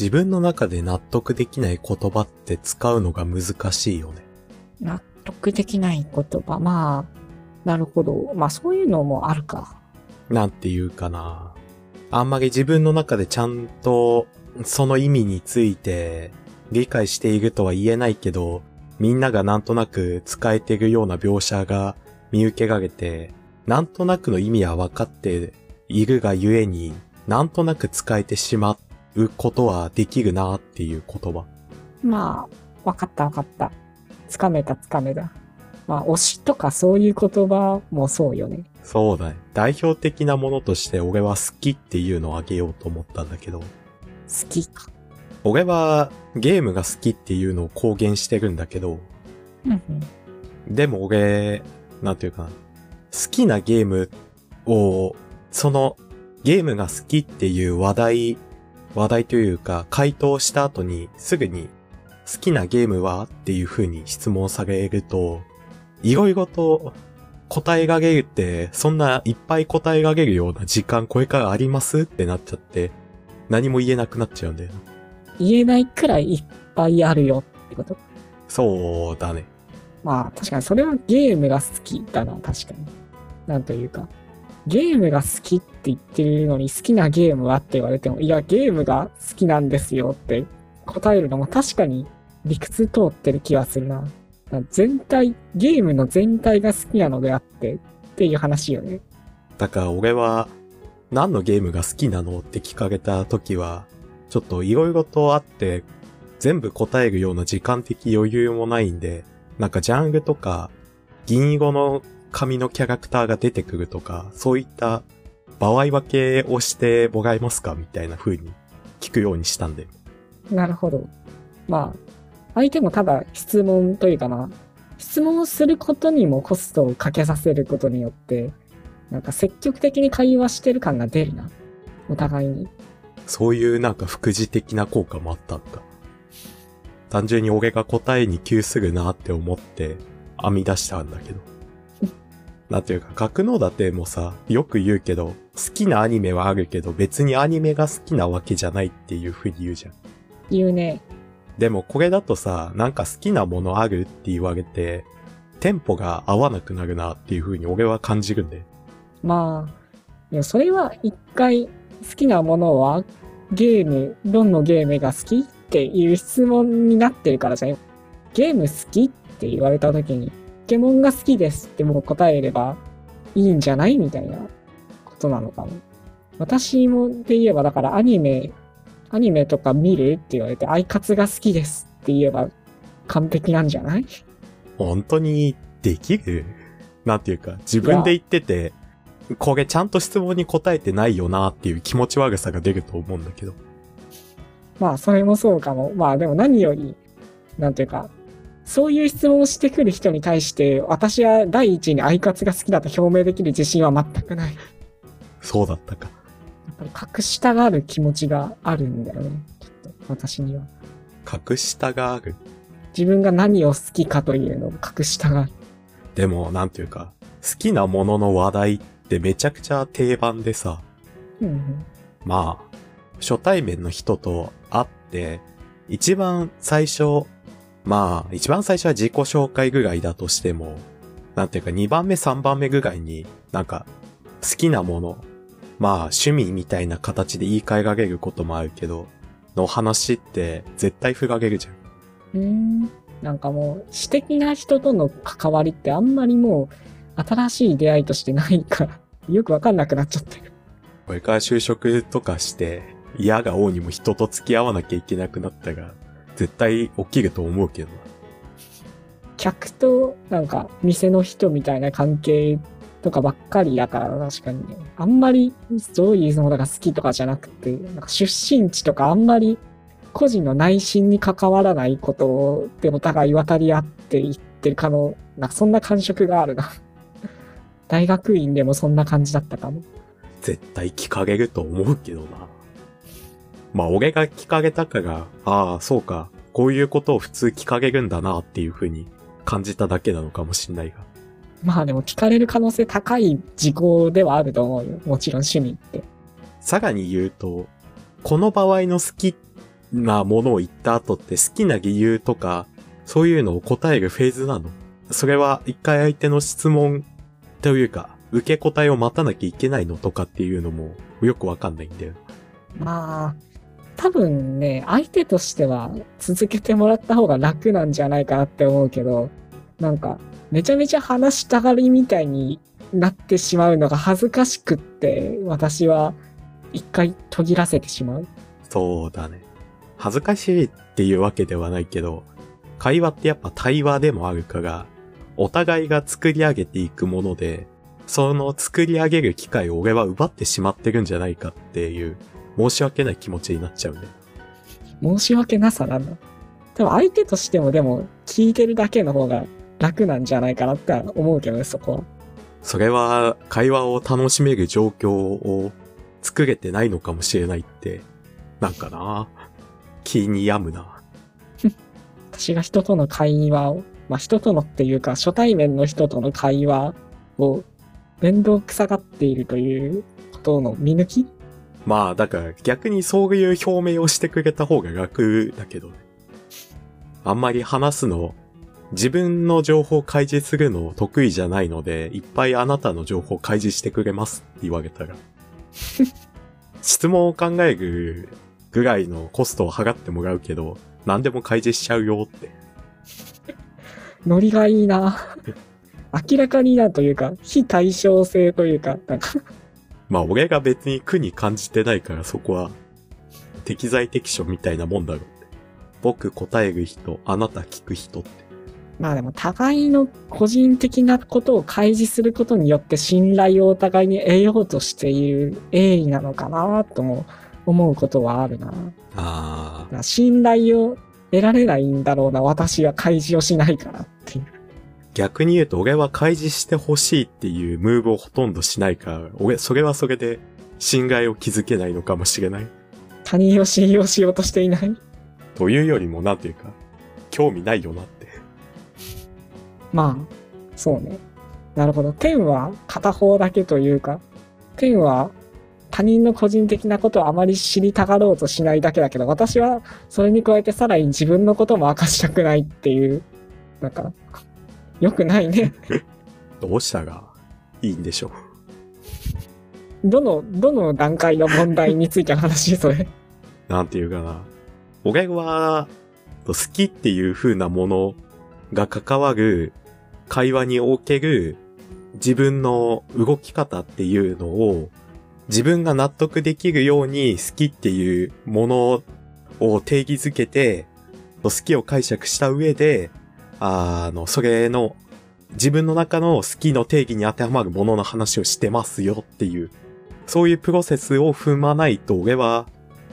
自分の中で納得できない言葉って使うのが難しいよね。納得できない言葉。まあ、なるほど。まあそういうのもあるか。なんていうかな。あんまり自分の中でちゃんとその意味について理解しているとは言えないけど、みんながなんとなく使えているような描写が見受けられて、なんとなくの意味は分かっているがゆえに、なんとなく使えてしまうことはできるなっていう言葉。まあ、分かった分かった。つかめたつかめた。まあ、推しとかそういう言葉もそうよね。そうだね。代表的なものとして俺は好きっていうのをあげようと思ったんだけど。好きか。俺はゲームが好きっていうのを公言してるんだけど。うんうん、でも俺、なんていうかな。好きなゲームを、そのゲームが好きっていう話題、話題というか回答した後にすぐに好きなゲームはっていう風に質問されると、いろいろと答えがげるって、そんないっぱい答えがげるような時間これからありますってなっちゃって、何も言えなくなっちゃうんだよ言えないくらいいっぱいあるよってこと？そうだね。まあ確かにそれはゲームが好きだな、確かに。なんというか。ゲームが好きって言ってるのに好きなゲームはって言われても、いや、ゲームが好きなんですよって答えるのも確かに理屈通ってる気はするな。全体、ゲームの全体が好きなのであってっていう話よね。だから俺は何のゲームが好きなのって聞かれた時は、ちょっと色々とあって、全部答えるような時間的余裕もないんで、なんかジャンルとか、銀色の紙のキャラクターが出てくるとか、そういった場合分けをしてもらえますかみたいな風に聞くようにしたんで。なるほど。まあ、相手もただ質問というかな、質問をすることにもコストをかけさせることによって、なんか積極的に会話してる感が出るな。お互いに。そういうなんか副次的な効果もあったんだ。単純に俺が答えに急するなって思って編み出したんだけど。なんていうか、格納立てもさ、よく言うけど、好きなアニメはあるけど別にアニメが好きなわけじゃないっていう風に言うじゃん。言うね。でもこれだとさ、なんか好きなものあるって言われて、テンポが合わなくなるなっていう風に俺は感じるんで。まあ、いや、それは一回好きなものはゲーム、どんなゲームが好きっていう質問になってるからじゃん。ゲーム好きって言われた時に、ポケモンが好きですってもう答えればいいんじゃないみたいなことなのかも。私もで言えばだからアニメアニメとか見るって言われて、アイカツが好きですって言えば完璧なんじゃない？本当にできる？なんていうか、自分で言ってて、これちゃんと質問に答えてないよなっていう気持ち悪さが出ると思うんだけど。まあ、それもそうかも。まあ、でも何より、なんていうか、そういう質問をしてくる人に対して、私は第一にアイカツが好きだと表明できる自信は全くない。そうだったか。ぱり隠したがる気持ちがあるんだよね。きっと、私には。隠したがる自分が何を好きかというのを隠したがる。でも、なんていうか、好きなものの話題ってめちゃくちゃ定番でさ。うん、うん、まあ、初対面の人と会って、一番最初、まあ、一番最初は自己紹介ぐらいだとしても、なんていうか2番目3番目ぐらいになんか好きなものまあ趣味みたいな形で言い換えられることもあるけど、の話って絶対振られるじゃん。うん。なんかもう、私的な人との関わりってあんまりもう、新しい出会いとしてないから、よくわかんなくなっちゃってる。これから就職とかして、嫌が王にも人と付き合わなきゃいけなくなったら、絶対起きると思うけどな。客と、なんか、店の人みたいな関係とかばっかりだから、確かにね。あんまり、どういうものが好きとかじゃなくて、なんか出身地とかあんまり個人の内心に関わらないことでお互い渡り合っていってるかの、なんかそんな感触があるな。大学院でもそんな感じだったかも。絶対聞かれると思うけどな。まあ俺が聞かれたから、ああ、そうか、こういうことを普通聞かれるんだなっていう風に感じただけなのかもしんないが。まあでも聞かれる可能性高い事項ではあると思うよ。もちろん趣味って。さらに言うと、この場合の好きっなものを言った後って好きな理由とか、そういうのを答えるフェーズなの？それは一回相手の質問というか、受け答えを待たなきゃいけないのとかっていうのもよくわかんないんだよ。まあ、多分ね、相手としては続けてもらった方が楽なんじゃないかなって思うけど、なんか、めちゃめちゃ話したがりみたいになってしまうのが恥ずかしくって、私は一回途切らせてしまう。そうだね。恥ずかしいっていうわけではないけど、会話ってやっぱ対話でもあるから、お互いが作り上げていくもので、その作り上げる機会を俺は奪ってしまってるんじゃないかっていう、申し訳ない気持ちになっちゃうね。申し訳なさなんだ。多分相手としてもでも聞いてるだけの方が楽なんじゃないかなって思うけどね、そこは。それは会話を楽しめる状況を作れてないのかもしれないって、なんかな気に病むな。私が人との会話を、まあ人とのっていうか初対面の人との会話を面倒くさがっているということの見抜きまあ、だから逆にそういう表明をしてくれた方が楽だけどね。あんまり話すの、自分の情報開示するの得意じゃないので、いっぱいあなたの情報開示してくれますって言われたら。質問を考えるぐらいのコストを払ってもらうけど、何でも開示しちゃうよって。ノリがいいな明らかになというか、非対称性というか、なんか、まあ俺が別に苦に感じてないからそこは適材適所みたいなもんだろうって。僕答える人、あなた聞く人って。まあでも互いの個人的なことを開示することによって信頼をお互いに得ようとしている鋭意なのかなとも思うことはあるな。だあから信頼を得られないんだろうな、私は開示をしないから。逆に言うと俺は開示してほしいっていうムーブをほとんどしないから、俺、それはそれで信頼を築けないのかもしれない。他人を信用しようとしていない？というよりもなんていうか、興味ないよなって。まあ、そうね。なるほど。天は片方だけというか、天は他人の個人的なことをあまり知りたがろうとしないだけだけど、私はそれに加えてさらに自分のことも明かしたくないっていう、なんか、良くないね。どうしたがいいんでしょう？どの、どの段階の問題についての話それ？なんていうかな。俺は、好きっていう風なものが関わる会話における自分の動き方っていうのを自分が納得できるように好きっていうものを定義づけて、好きを解釈した上で、あの、それの自分の中の好きの定義に当てはまるものの話をしてますよっていう、そういうプロセスを踏まないと俺は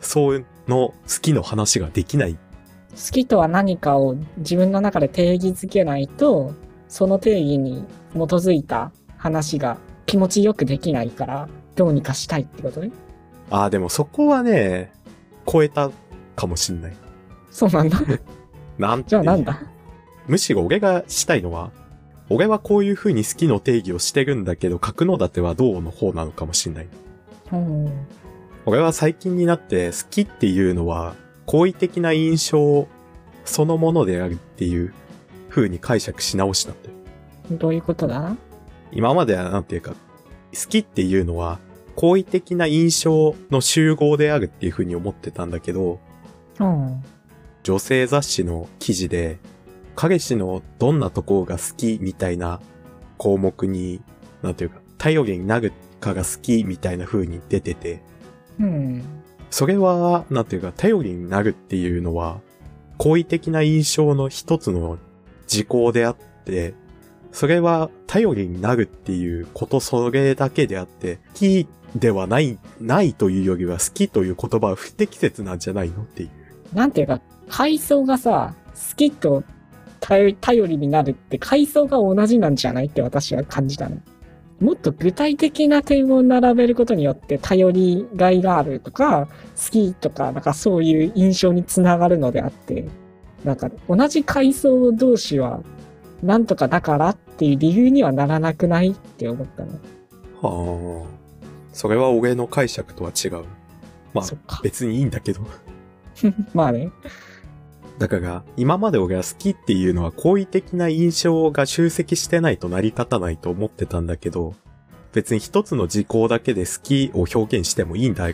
そうの好きの話ができない。好きとは何かを自分の中で定義づけないと、その定義に基づいた話が気持ちよくできないから、どうにかしたいってことね？ああ、でもそこはね、超えたかもしんない。そうなんだ。なんてじゃあなんだ？むしろ俺がしたいのは、俺はこういう風に好きの定義をしてるんだけど、角の立てはどうの方なのかもしんない。うん。俺は最近になって好きっていうのは、好意的な印象そのものであるっていう風に解釈し直したんだよ。どういうことだ？今まではなんていうか、好きっていうのは、好意的な印象の集合であるっていう風に思ってたんだけど、うん。女性雑誌の記事で、彼氏のどんなところが好きみたいな項目に、なんていうか、頼りになるかが好きみたいな風に出てて、うん。それは、なんていうか、頼りになるっていうのは、好意的な印象の一つの事項であって、それは頼りになるっていうことそれだけであって、好きではない、ないというよりは好きという言葉は不適切なんじゃないのっていう。なんていうか、階層がさ、好きと頼頼りになるって階層が同じなんじゃないって私は感じたの。もっと具体的な点を並べることによって頼りがいがあるとか、好きとか、なんかそういう印象につながるのであって、なんか同じ階層同士は、なんとかだからっていう理由にはならなくないって思ったの。はあ。それは俺の解釈とは違う。まあ別にいいんだけど。まあね。だから、今まで俺は好きっていうのは好意的な印象が集積してないと成り立たないと思ってたんだけど、別に一つの時効だけで好きを表現してもいいんだ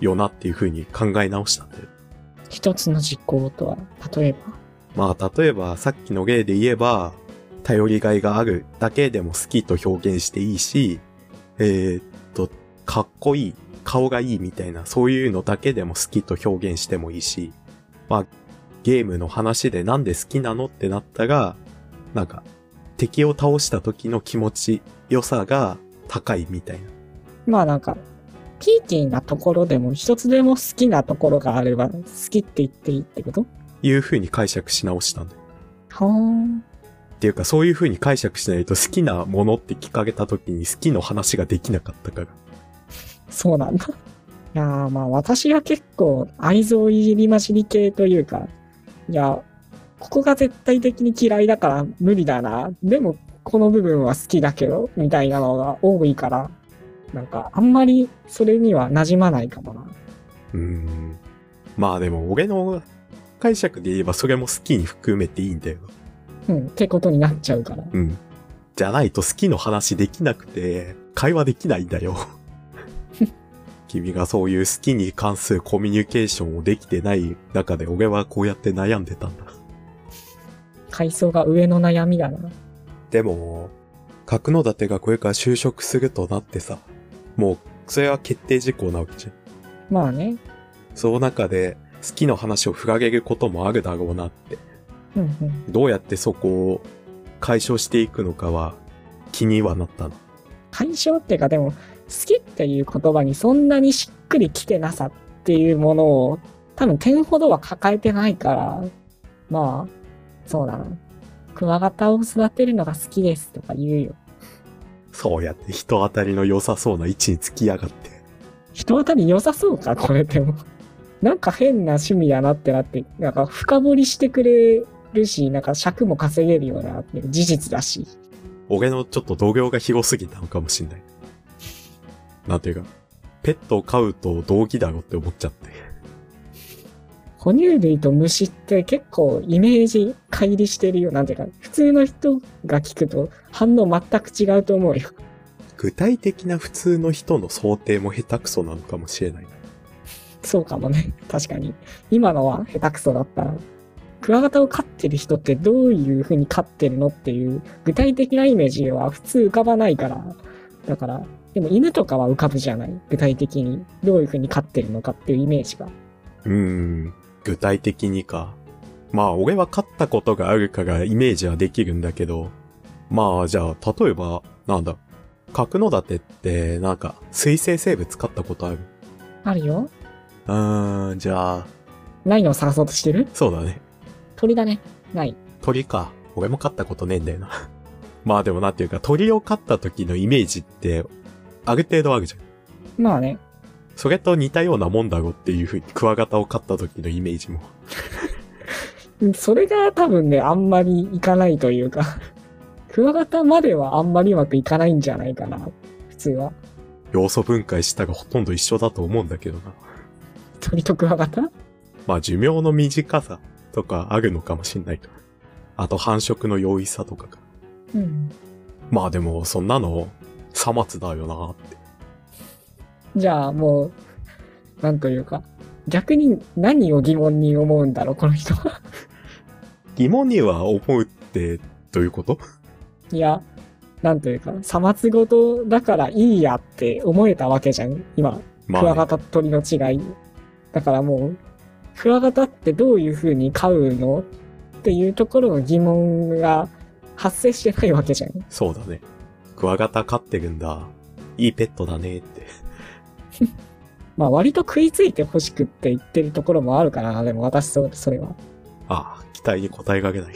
よなっていう風に考え直したんだよ。一つの実行とは、例えば？まあ、例えばさっきの例で言えば、頼りがいがあるだけでも好きと表現していいし、えーっと、かっこいい、顔がいいみたいな、そういうのだけでも好きと表現してもいいし、まあ、ゲームの話でなんで好きなのってなったら、なんか、敵を倒した時の気持ち良さが高いみたいな。まあなんか、ピーキーなところでも一つでも好きなところがあれば好きって言っていいってこと？いう風に解釈し直したんだよ。はーん。っていうか、そういう風に解釈しないと好きなものって聞かれた時に好きの話ができなかったから。そうなんだ。いやーまあ私は結構愛憎いじりまじり系というか、いや、ここが絶対的に嫌いだから無理だな。でもこの部分は好きだけど、みたいなのが多いから、なんかあんまりそれには馴染まないかもな。うーん。まあでも、俺の解釈で言えばそれも好きに含めていいんだよ。うん、ってことになっちゃうから。うん。じゃないと好きの話できなくて、会話できないんだよ。君がそういう好きに関するコミュニケーションをできてない中で俺はこうやって悩んでたんだ。階層が上の悩みだな。でも、角野立がこれから就職するとなってさ、もう、それは決定事項なわけじゃん。まあね。その中で、好きの話を振られることもあるだろうなって。うんうん。どうやってそこを解消していくのかは気にはなったの。解消っていうかでも、好きっていう言葉にそんなにしっくりきてなさっていうものを多分点ほどは抱えてないから、まあ、そうだな。クワガタを育てるのが好きですとか言うよ。そうやって人当たりの良さそうな位置につきやがって。人当たり良さそうかこれでも。なんか変な趣味やなってなって、なんか深掘りしてくれるし、なんか尺も稼げるようなって事実だし。俺のちょっと度量が広すぎたのかもしんない。なんていうか、ペットを飼うと同義だろって思っちゃって。哺乳類と虫って結構イメージ乖離してるよ。なんていうか、普通の人が聞くと反応全く違うと思うよ。具体的な普通の人の想定も下手くそなのかもしれない。そうかもね。確かに。今のは下手くそだったな。クワガタを飼ってる人ってどういう風に飼ってるのっていう具体的なイメージは普通浮かばないから。だから、でも犬とかは浮かぶじゃない？具体的にどういう風に飼ってるのかっていうイメージが。うーん、具体的にか。まあ、俺は飼ったことがあるからイメージはできるんだけど、まあ、じゃあ、例えば、なんだ、角野立って、なんか、水生生物飼ったことある？あるようーん、じゃあ、ないのを探そうとしてる？そうだね。鳥だね。ない。鳥か。俺も飼ったことねえんだよな。まあでもなんていうか、鳥を飼った時のイメージって、ある程度あるじゃん。まあね。それと似たようなもんだろっていう風に、クワガタを飼った時のイメージも。それが多分ね、あんまりいかないというか、クワガタまではあんまりうまくいかないんじゃないかな。普通は。要素分解したらほとんど一緒だと思うんだけどな。鳥とクワガタまあ寿命の短さとかあるのかもしんないと。あと繁殖の容易さとかか。うん。まあでも、そんなの、さまつだよなって。じゃあもう、なんというか、逆に何を疑問に思うんだろう、この人は。疑問には思うって、どういうこと？いや、なんというか、さまつごとだからいいやって思えたわけじゃん、今。まあ、クワガね、タと鳥の違い。だからもう、クワガタってどういう風に飼うの？っていうところの疑問が発生してないわけじゃん。そうだね。クワガタ飼ってるんだ。いいペットだねって。まあ割と食いついて欲しくって言ってるところもあるからな、でも私そそれは。ああ、期待に応えられない。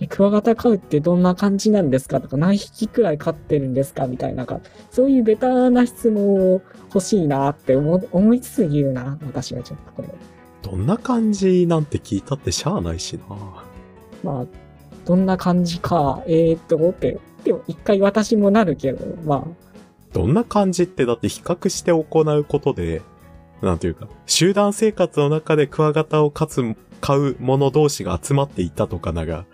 えクワガタ飼うってどんな感じなんですかとか、何匹くらい飼ってるんですかみたいな、なんか、そういうベタな質問を欲しいなって思思いつつ言うな、私はちょっとこれ。どんな感じなんて聞いたってしゃあないしな。まあ、どんな感じか、えー、っと、って、でも一回私もなるけど、まあ、どんな感じってだって比較して行うことで、なんていうか、集団生活の中でクワガタを飼つ、飼う者同士が集まっていたとかなが、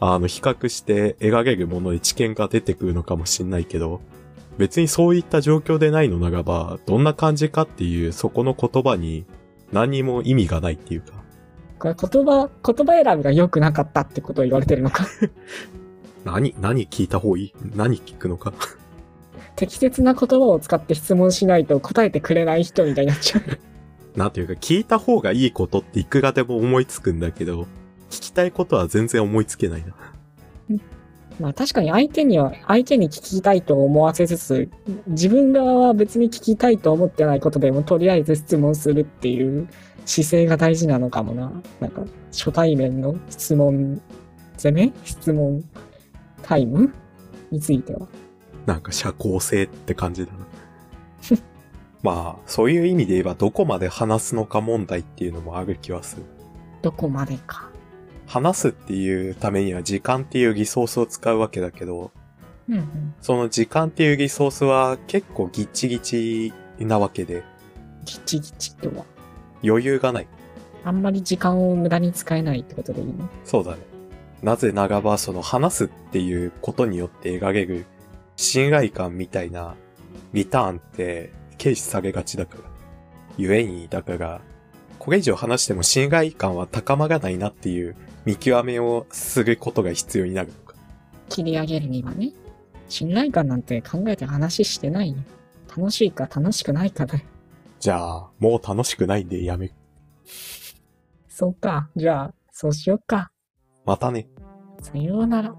あの、比較して描けるもので知見が出てくるのかもしんないけど、別にそういった状況でないのならば、どんな感じかっていうそこの言葉に何にも意味がないっていうか。これ言葉、言葉選びが良くなかったってことを言われてるのか？何、何聞いた方がいい？何聞くのか？適切な言葉を使って質問しないと答えてくれない人みたいになっちゃう。なんていうか、聞いた方がいいことっていくらでも思いつくんだけど、聞きたいことは全然思いつけないな。まあ確かに相手には、相手に聞きたいと思わせつつ、自分側は別に聞きたいと思ってないことでもとりあえず質問するっていう姿勢が大事なのかもな。なんか初対面の質問、攻め？質問タイム？については。なんか社交性って感じだな。まあ、そういう意味で言えばどこまで話すのか問題っていうのもある気はする。どこまでか。話すっていうためには時間っていうリソースを使うわけだけど、うんうん。その時間っていうリソースは結構ギッチギチなわけで、ギチギチとは？余裕がない。あんまり時間を無駄に使えないってことでいいの？そうだね。なぜならば、その話すっていうことによって描ける信頼感みたいなリターンって軽視されがちだから。ゆえに、だから、これ以上話しても信頼感は高まらないなっていう見極めをすることが必要になるのか。切り上げるにはね。信頼感なんて考えて話してないよ。楽しいか楽しくないかだよ。じゃあ、もう楽しくないんでやめる。そうか。じゃあ、そうしよっか。またね。さようなら。